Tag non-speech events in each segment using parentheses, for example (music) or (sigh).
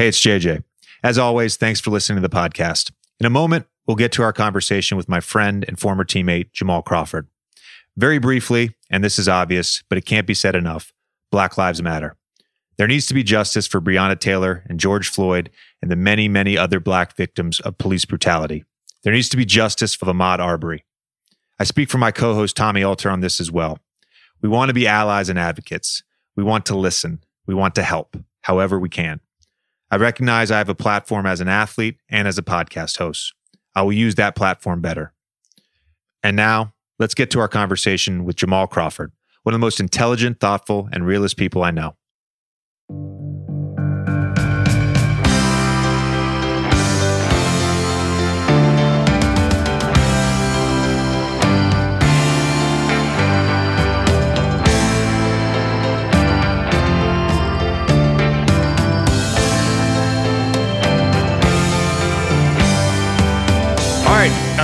Hey, it's JJ. As always, thanks for listening to the podcast. In a moment, we'll get to our conversation with my friend and former teammate, Jamal Crawford. Very briefly, and this is obvious, but it can't be said enough Black Lives Matter. There needs to be justice for Breonna Taylor and George Floyd and the many, many other black victims of police brutality. There needs to be justice for Ahmaud Arbery. I speak for my co host, Tommy Alter, on this as well. We want to be allies and advocates. We want to listen. We want to help however we can. I recognize I have a platform as an athlete and as a podcast host. I will use that platform better. And now, let's get to our conversation with Jamal Crawford, one of the most intelligent, thoughtful, and realist people I know.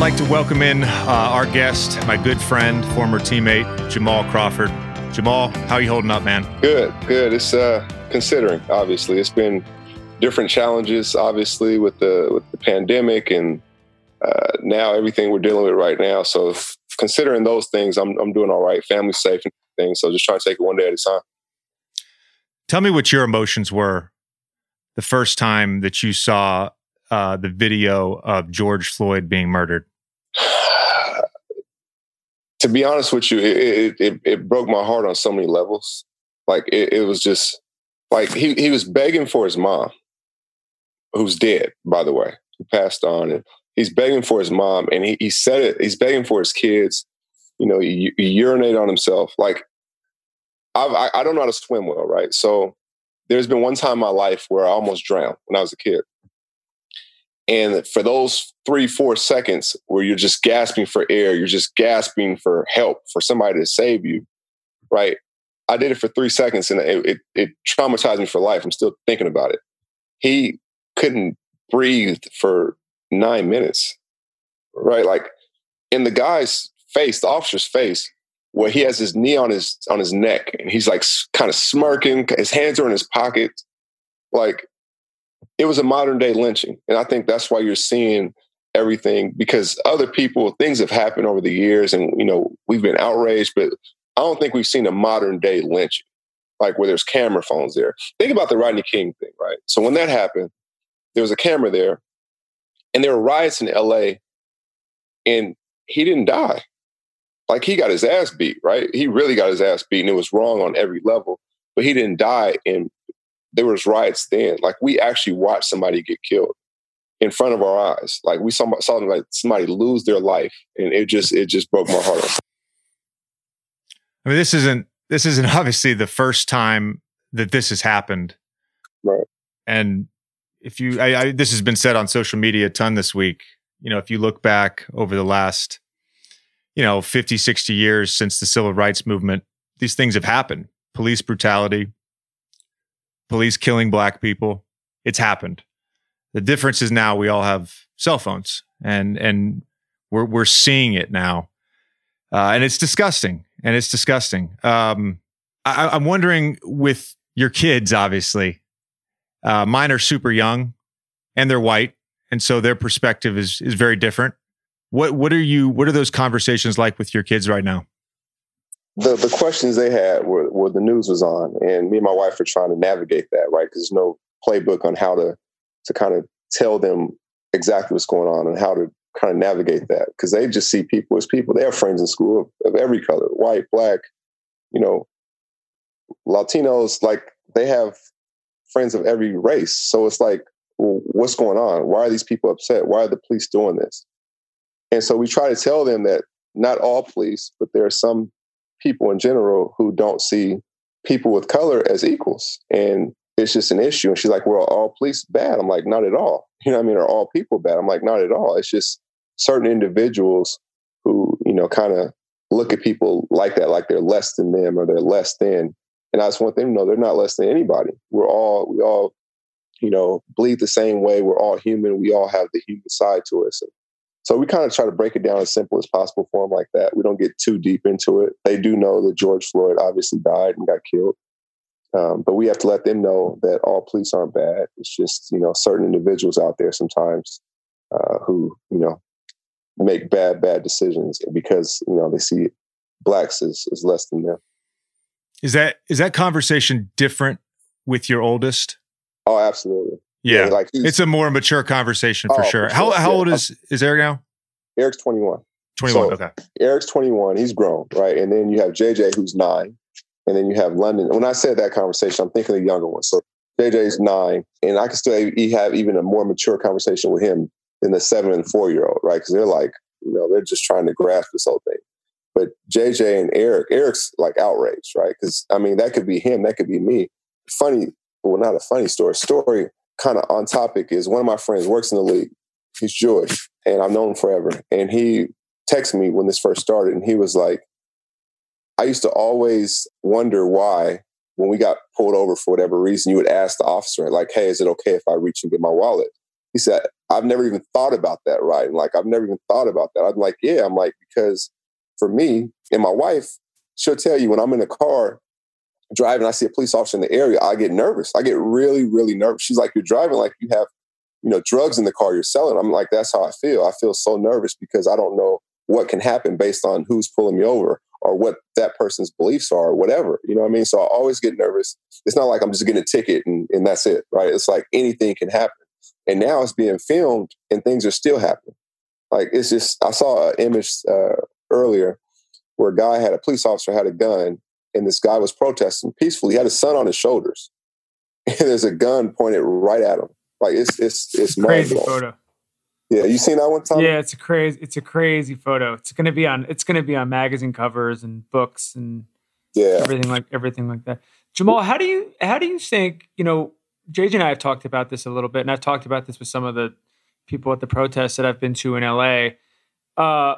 I'd like to welcome in uh, our guest, my good friend, former teammate, Jamal Crawford. Jamal, how are you holding up, man? Good, good. It's uh, considering, obviously. It's been different challenges, obviously, with the with the pandemic and uh, now everything we're dealing with right now. So considering those things, I'm I'm doing all right. Family safe and things. So just trying to take it one day at a time. Tell me what your emotions were the first time that you saw uh, the video of George Floyd being murdered? (sighs) to be honest with you, it, it, it broke my heart on so many levels. Like it, it was just like he he was begging for his mom, who's dead, by the way, who passed on, and he's begging for his mom, and he he said it. He's begging for his kids. You know, he, he urinate on himself. Like I've, I I don't know how to swim well, right? So there's been one time in my life where I almost drowned when I was a kid. And for those three, four seconds where you're just gasping for air, you're just gasping for help, for somebody to save you, right? I did it for three seconds and it, it, it traumatized me for life. I'm still thinking about it. He couldn't breathe for nine minutes, right? Like in the guy's face, the officer's face, where he has his knee on his on his neck and he's like kind of smirking, his hands are in his pockets, like it was a modern day lynching. And I think that's why you're seeing everything because other people, things have happened over the years and, you know, we've been outraged, but I don't think we've seen a modern day lynching, like where there's camera phones there. Think about the Rodney King thing, right? So when that happened, there was a camera there and there were riots in LA and he didn't die. Like he got his ass beat, right? He really got his ass beat and it was wrong on every level, but he didn't die. And there was riots then. Like we actually watched somebody get killed in front of our eyes. Like we saw, saw like somebody lose their life, and it just it just broke my heart. I mean, this isn't this isn't (laughs) obviously the first time that this has happened, right? And if you, I, I, this has been said on social media a ton this week. You know, if you look back over the last, you know, 50, 60 years since the civil rights movement, these things have happened. Police brutality, police killing black people. It's happened. The difference is now we all have cell phones and and we're we're seeing it now. Uh, and it's disgusting. And it's disgusting. Um, I, am wondering with your kids, obviously, uh, mine are super young and they're white. And so their perspective is is very different. What what are you what are those conversations like with your kids right now? The the questions they had were, were the news was on, and me and my wife were trying to navigate that, right? Because there's no playbook on how to to kind of tell them exactly what's going on and how to kind of navigate that because they just see people as people. They have friends in school of, of every color, white, black, you know, Latinos. Like they have friends of every race. So it's like, well, what's going on? Why are these people upset? Why are the police doing this? And so we try to tell them that not all police, but there are some people in general who don't see people with color as equals. And it's just an issue. And she's like, well, all police bad. I'm like, not at all. (laughs) You know I mean? Are all people bad? I'm like, not at all. It's just certain individuals who, you know, kind of look at people like that, like they're less than them or they're less than. And I just want them to know they're not less than anybody. We're all, we all, you know, bleed the same way. We're all human. We all have the human side to us. And so we kind of try to break it down as simple as possible for them like that. We don't get too deep into it. They do know that George Floyd obviously died and got killed. Um, but we have to let them know that all police aren't bad. It's just you know certain individuals out there sometimes uh, who you know make bad bad decisions because you know they see blacks as, as less than them. Is that is that conversation different with your oldest? Oh, absolutely. Yeah, yeah like it's a more mature conversation for oh, sure. For how how yeah. old is is Eric now? Eric's twenty one. Twenty one. So, okay. Eric's twenty one. He's grown, right? And then you have JJ, who's nine, and then you have London. When I said that conversation, I'm thinking the younger one. So JJ's nine, and I can still have even a more mature conversation with him than the seven and four year old, right? Because they're like, you know, they're just trying to grasp this whole thing. But JJ and Eric, Eric's like outraged, right? Because I mean, that could be him, that could be me. Funny, well, not a funny story. Story kind of on topic is one of my friends works in the league. He's Jewish, and I've known him forever. And he texted me when this first started, and he was like, I used to always wonder why, when we got pulled over for whatever reason, you would ask the officer, like, hey, is it okay if I reach and get my wallet? He said, I've never even thought about that, right? And like, I've never even thought about that. I'm like, yeah, I'm like, because for me and my wife, she'll tell you when I'm in a car driving, I see a police officer in the area, I get nervous. I get really, really nervous. She's like, you're driving like you have, you know, drugs in the car you're selling. I'm like, that's how I feel. I feel so nervous because I don't know what can happen based on who's pulling me over or what that person's beliefs are or whatever. You know what I mean? So I always get nervous. It's not like I'm just getting a ticket and, and that's it, right? It's like anything can happen. And now it's being filmed and things are still happening. Like it's just, I saw an image uh, earlier where a guy had a police officer had a gun and this guy was protesting peacefully. He had his son on his shoulders, (laughs) and there's a gun pointed right at him. Like it's it's it's crazy photo. Yeah, you seen that one time? Yeah, it's a crazy it's a crazy photo. It's gonna be on it's gonna be on magazine covers and books and yeah everything like everything like that. Jamal, how do you how do you think you know? JJ and I have talked about this a little bit, and I've talked about this with some of the people at the protests that I've been to in LA. Uh,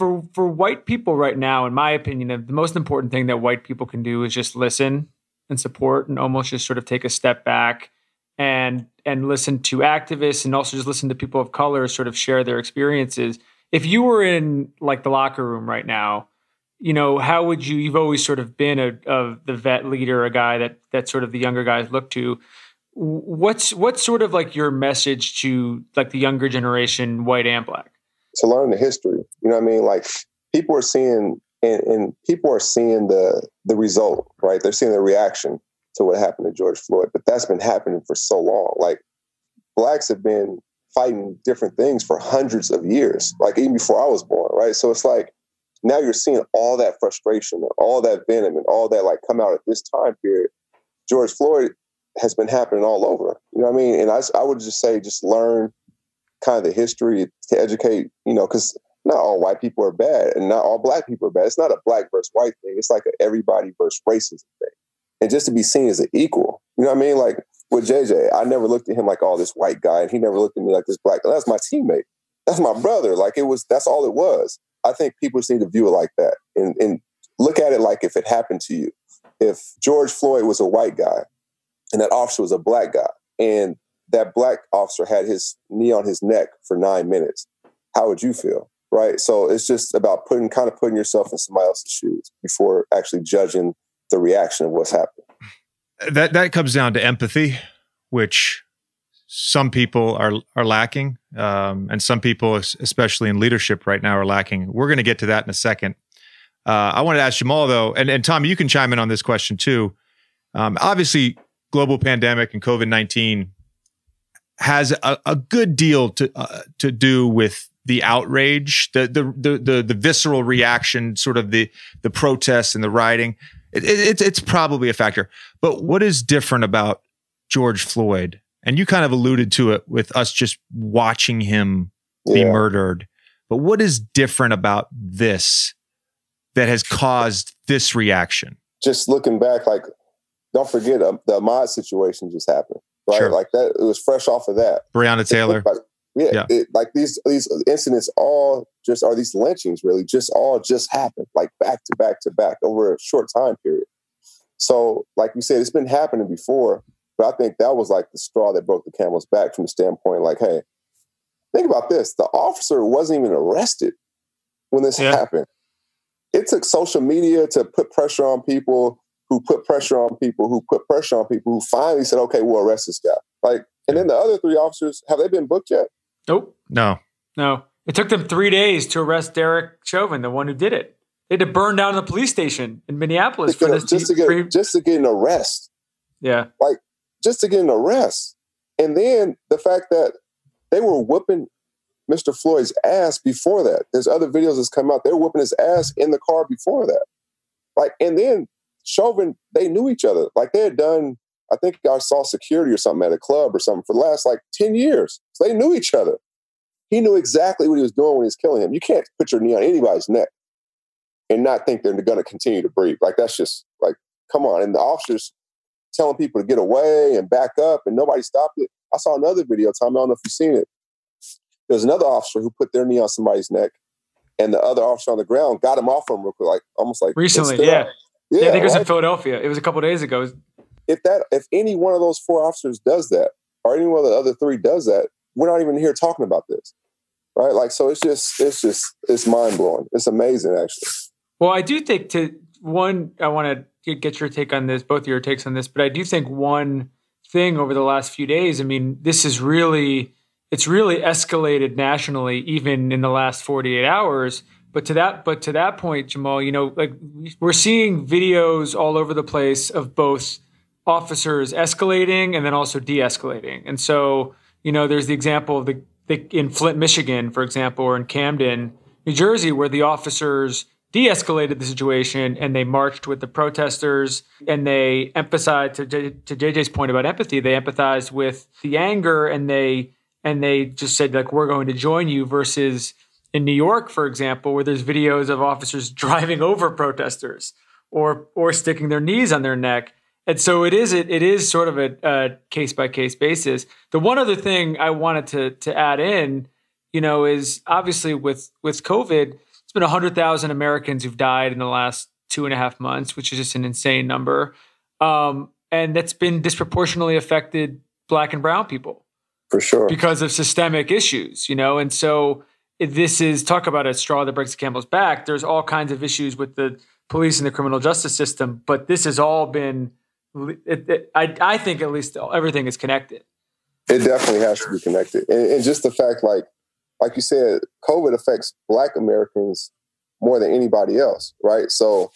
for for white people right now, in my opinion, the most important thing that white people can do is just listen and support, and almost just sort of take a step back and and listen to activists, and also just listen to people of color sort of share their experiences. If you were in like the locker room right now, you know, how would you? You've always sort of been a, a the vet leader, a guy that that sort of the younger guys look to. What's what's sort of like your message to like the younger generation, white and black? To learn the history. You know what I mean? Like people are seeing and, and people are seeing the the result, right? They're seeing the reaction to what happened to George Floyd. But that's been happening for so long. Like blacks have been fighting different things for hundreds of years, like even before I was born, right? So it's like now you're seeing all that frustration and all that venom and all that like come out at this time period. George Floyd has been happening all over. You know what I mean? And I, I would just say, just learn kind of the history to educate, you know, because not all white people are bad and not all black people are bad. It's not a black versus white thing. It's like a everybody versus racism thing. And just to be seen as an equal, you know what I mean? Like with JJ, I never looked at him like, oh, this white guy, and he never looked at me like this black. That's my teammate. That's my brother. Like it was, that's all it was. I think people just need to view it like that and, and look at it like if it happened to you. If George Floyd was a white guy and that officer was a black guy, and that black officer had his knee on his neck for nine minutes, how would you feel? Right. So it's just about putting kind of putting yourself in somebody else's shoes before actually judging the reaction of what's happening. That that comes down to empathy, which some people are are lacking, um, and some people, especially in leadership right now, are lacking. We're going to get to that in a second. Uh, I wanted to ask Jamal though, and, and Tom, you can chime in on this question too. Um, obviously, global pandemic and COVID nineteen has a, a good deal to uh, to do with the outrage, the, the the the the visceral reaction, sort of the the protests and the rioting. It, it, it's probably a factor. But what is different about George Floyd? And you kind of alluded to it with us just watching him be murdered. But what is different about this that has caused this reaction? Just looking back, like don't forget uh, the Ahmaud situation just happened right? Sure. Like that, it was fresh off of that. Breonna Taylor. Like, yeah, yeah. It, like these these incidents all just are these lynchings really just all just happened like back to back to back over a short time period. So, like you said, it's been happening before, but I think that was like the straw that broke the camel's back from the standpoint, like, hey, think about this: the officer wasn't even arrested when this yeah. happened. It took social media to put pressure on people who put pressure on people, who put pressure on people, who finally said, "Okay, we'll arrest this guy." Like, and then the other three officers have they been booked yet? Nope. No. No. It took them three days to arrest Derek Chauvin, the one who did it. They had to burn down the police station in Minneapolis for this just to get pre- just to get an arrest. Yeah, like just to get an arrest, and then the fact that they were whooping Mr. Floyd's ass before that. There's other videos that's come out. They were whooping his ass in the car before that. Like, and then Chauvin, they knew each other. Like they had done, I think I saw security or something at a club or something for the last like 10 years. So they knew each other. He knew exactly what he was doing when he was killing him. You can't put your knee on anybody's neck and not think they're going to continue to breathe. Like that's just like, come on. And the officers telling people to get away and back up, and nobody stopped it. I saw another video, Tom. I don't know if you've seen it. There's another officer who put their knee on somebody's neck, and the other officer on the ground got him off him real quick, like almost like recently. Yeah. Yeah, yeah. I think it was in Philadelphia. It was a couple days ago. If that, if any one of those four officers does that, or any one of the other three does that, we're not even here talking about this, right? Like, so it's just, it's just, it's mind blowing. It's amazing, actually. Well, I do think to one, I want to get your take on this, both of your takes on this, but I do think one thing over the last few days, I mean, this is really, it's really escalated nationally, even in the last 48 hours. But to that, but to that point, Jamal, you know, like we're seeing videos all over the place of both officers escalating and then also de-escalating. And so, you know, there's the example of the, the in Flint, Michigan, for example, or in Camden, New Jersey, where the officers de-escalated the situation and they marched with the protesters and they emphasized to, to JJ's point about empathy they empathized with the anger and they and they just said like we're going to join you versus in New York for example where there's videos of officers (laughs) driving over protesters or or sticking their knees on their neck and so it is it, it is sort of a, case by case basis the one other thing I wanted to to add in you know is obviously with with covid it's been 100,000 Americans who've died in the last two and a half months, which is just an insane number. Um, and that's been disproportionately affected black and brown people. For sure. Because of systemic issues, you know? And so this is talk about a straw that breaks the camel's back. There's all kinds of issues with the police and the criminal justice system, but this has all been, it, it, I, I think at least everything is connected. It definitely has to be connected. And, and just the fact, like, like you said, COVID affects Black Americans more than anybody else, right? So,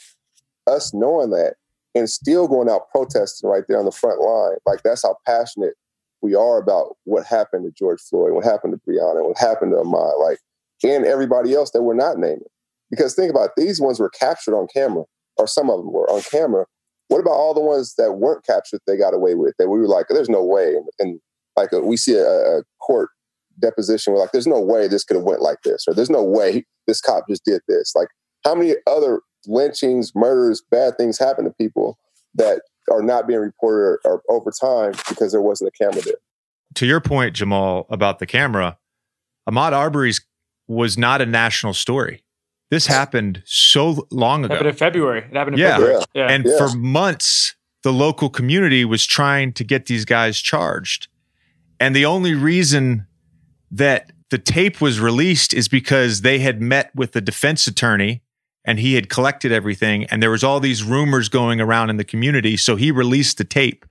us knowing that and still going out protesting right there on the front line, like that's how passionate we are about what happened to George Floyd, what happened to Breonna, what happened to Ahmaud, like, and everybody else that we're not naming. Because think about it, these ones were captured on camera, or some of them were on camera. What about all the ones that weren't captured? They got away with that we were like, there's no way, and, and like a, we see a, a court deposition we're like there's no way this could have went like this or there's no way this cop just did this like how many other lynchings murders bad things happen to people that are not being reported or, or over time because there wasn't a camera there to your point jamal about the camera Ahmaud Arbery's was not a national story this happened so long ago. It happened in February. It happened in yeah. February. Yeah. And yeah. for months, the local community was trying to get these guys charged. And the only reason that the tape was released is because they had met with the defense attorney and he had collected everything and there was all these rumors going around in the community so he released the tape